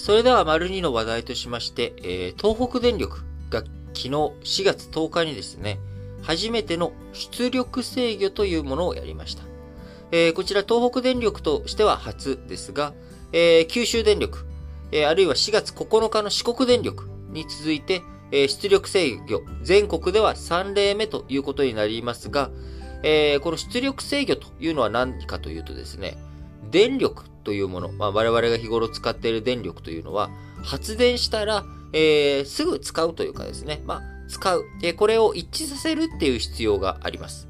それでは、丸2の話題としまして、えー、東北電力が昨日4月10日にですね、初めての出力制御というものをやりました。えー、こちら東北電力としては初ですが、えー、九州電力、えー、あるいは4月9日の四国電力に続いて、え出力制御、全国では3例目ということになりますが、えこの出力制御というのは何かというとですね、電力というもの、まあ、我々が日頃使っている電力というのは、発電したら、えー、すぐ使うというかですね、まあ、使う。で、これを一致させるっていう必要があります。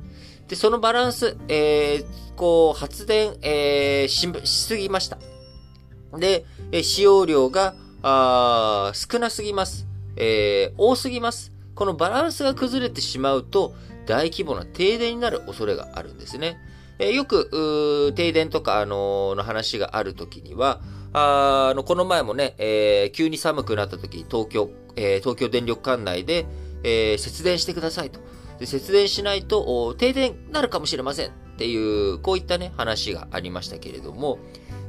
で、そのバランス、えー、こう、発電、えー、し、しすぎました。で、え使用量が、あ少なすぎます。えー、多すぎます。このバランスが崩れてしまうと、大規模な停電になる恐れがあるんですね。えよく、停電とか、あの、の話があるときには、あの、この前もね、えー、急に寒くなった時、東京、えー、東京電力管内で、えー、節電してくださいと。で節電しないと、停電になるかもしれませんっていう、こういったね、話がありましたけれども、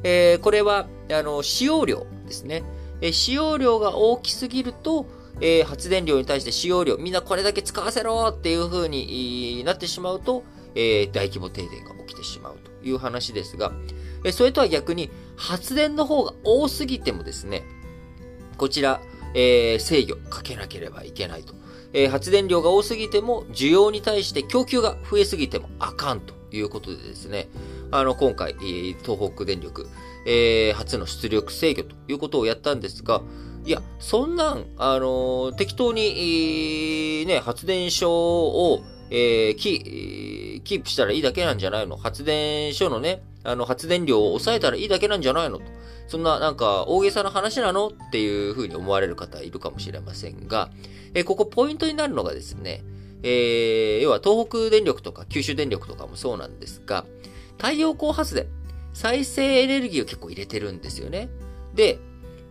え、これは、あの、使用量ですね。え、使用量が大きすぎると、え、発電量に対して使用量、みんなこれだけ使わせろっていう風になってしまうと、えー、大規模停電が起きてしまうという話ですが、えそれとは逆に発電の方が多すぎてもですね、こちら、えー、制御かけなければいけないと。えー、発電量が多すぎても、需要に対して供給が増えすぎてもあかんということでですね、あの、今回、東北電力、えー、初の出力制御ということをやったんですが、いや、そんなん、あのー、適当に、えー、ね、発電所を、えー、キープしたらいいだけなんじゃないの？発電所のね、あの、発電量を抑えたらいいだけなんじゃないの？と。そんな、なんか、大げさな話なの？っていうふうに思われる方いるかもしれませんが、えここポイントになるのがですね、えー、要は東北電力とか九州電力とかもそうなんですが、太陽光発電、再生エネルギーを結構入れてるんですよね。で、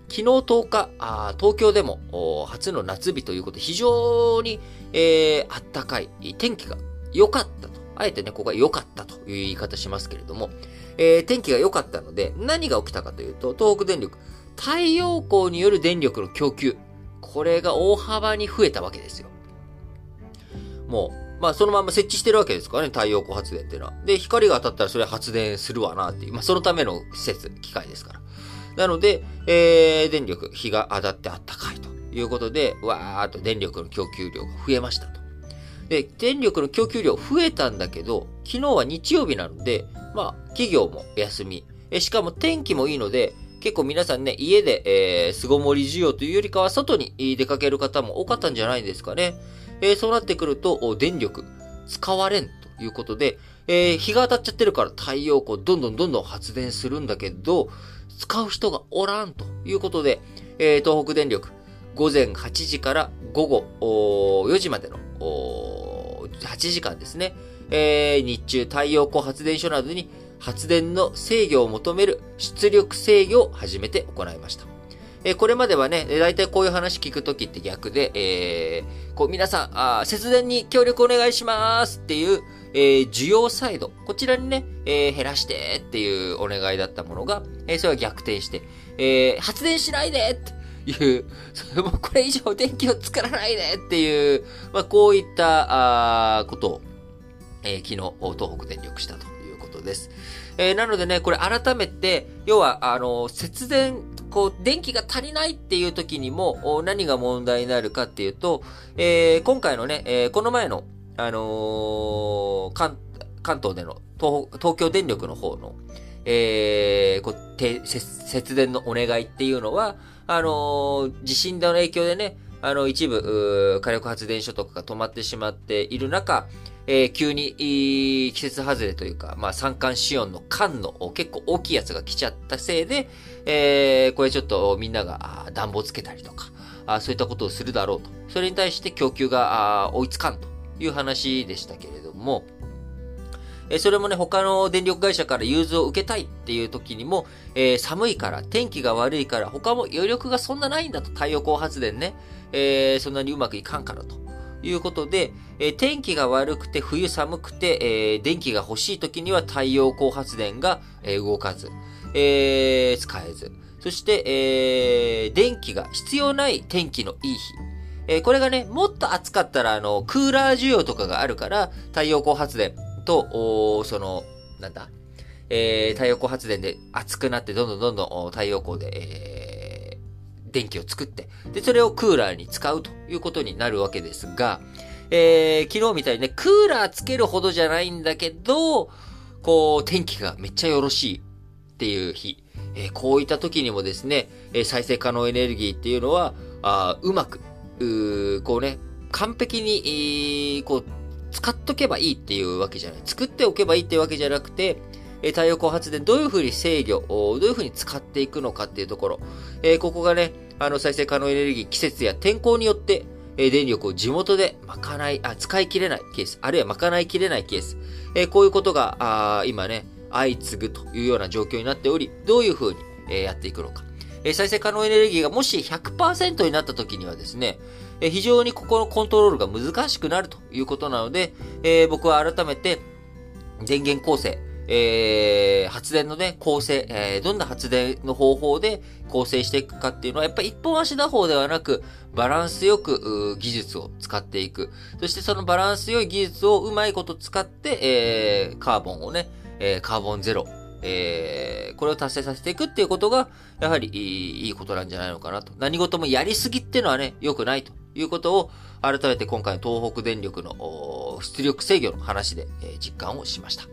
昨日10日、あ東京でも初の夏日ということで非常に、えー、あったかい、天気が良かったと。あえてね、ここは良かったという言い方しますけれども、えー、天気が良かったので、何が起きたかというと、東北電力、太陽光による電力の供給、これが大幅に増えたわけですよ。もう、まあそのまま設置してるわけですからね、太陽光発電っていうのは。で、光が当たったらそれ発電するわなっていう、まあそのための施設、機械ですから。なので、えー、電力、日が当たってあったかいということで、わーっと電力の供給量が増えましたと。で、電力の供給量増えたんだけど、昨日は日曜日なので、まあ、企業も休み。えしかも天気もいいので、結構皆さんね、家で、えー、巣ごもり需要というよりかは外に出かける方も多かったんじゃないですかね。えー、そうなってくると、電力使われんということで、えー、日が当たっちゃってるから太陽光どんどんどんどん発電するんだけど、使う人がおらんということで、えー、東北電力、午前8時から午後4時までの8時間ですね、えー、日中太陽光発電所などに発電の制御を求める出力制御を初めて行いました。えー、これまではね、大体こういう話聞くときって逆で、えー、こう皆さんあ、節電に協力お願いしますっていう、えー、需要サイド、こちらにね、えー、減らしてっていうお願いだったものが、えー、それは逆転して、えー、発電しないでっていう、そ れもこれ以上電気を作らないでっていう、まあ、こういったあことを、えー、昨日、東北電力したということです。えー、なのでね、これ改めて、要は、あの、節電、こう、電気が足りないっていう時にも、何が問題になるかっていうと、えー、今回のね、えー、この前の、あの、関、関東での東、東京電力の方の、えー、こう、節電のお願いっていうのは、あの、地震の影響でね、あの、一部、火力発電所とかが止まってしまっている中、えー、急に、季節外れというか、まあ、三寒四温の寒の結構大きいやつが来ちゃったせいで、えー、これちょっとみんなが暖房つけたりとか、あそういったことをするだろうと。それに対して供給が追いつかんという話でしたけれども、えそれもね、他の電力会社から融通を受けたいっていう時にも、えー、寒いから、天気が悪いから、他も余力がそんなないんだと、太陽光発電ね、えー、そんなにうまくいかんからと。いうことで、えー、天気が悪くて冬寒くて、えー、電気が欲しい時には太陽光発電が、えー、動かず、えー、使えず。そして、えー、電気が必要ない天気のいい日。えー、これがね、もっと暑かったら、あの、クーラー需要とかがあるから、太陽光発電と、その、なんだ、えー、太陽光発電で暑くなって、どんどんどんどん太陽光で、えー、電気を作って、で、それをクーラーに使うということになるわけですが、えー、昨日みたいにね、クーラーつけるほどじゃないんだけど、こう、天気がめっちゃよろしいっていう日、えー、こういった時にもですね、え再生可能エネルギーっていうのは、あうまく、うこうね、完璧に、えー、こう、使っとけばいいっていうわけじゃない。作っておけばいいっていうわけじゃなくて、え太陽光発電どういうふうに制御、どういうふうに使っていくのかっていうところ。えー、ここがね、あの再生可能エネルギー、季節や天候によって、えー、電力を地元で賄い、あ、使い切れないケース、あるいは賄いきれないケース。えー、こういうことが、あ今ね、相次ぐというような状況になっており、どういうふうに、え、やっていくのか。え再生可能エネルギーがもし100%になった時にはですね、え非常にここのコントロールが難しくなるということなので、え僕は改めて電源構成、えー、発電のね、構成、えー、どんな発電の方法で構成していくかっていうのは、やっぱり一本足打法ではなく、バランスよく技術を使っていく。そしてそのバランス良い技術をうまいこと使って、えー、カーボンをね、えー、カーボンゼロ、えー、これを達成させていくっていうことが、やはりいいことなんじゃないのかなと。何事もやりすぎっていうのはね、良くないということを、改めて今回の東北電力の出力制御の話で、実感をしました。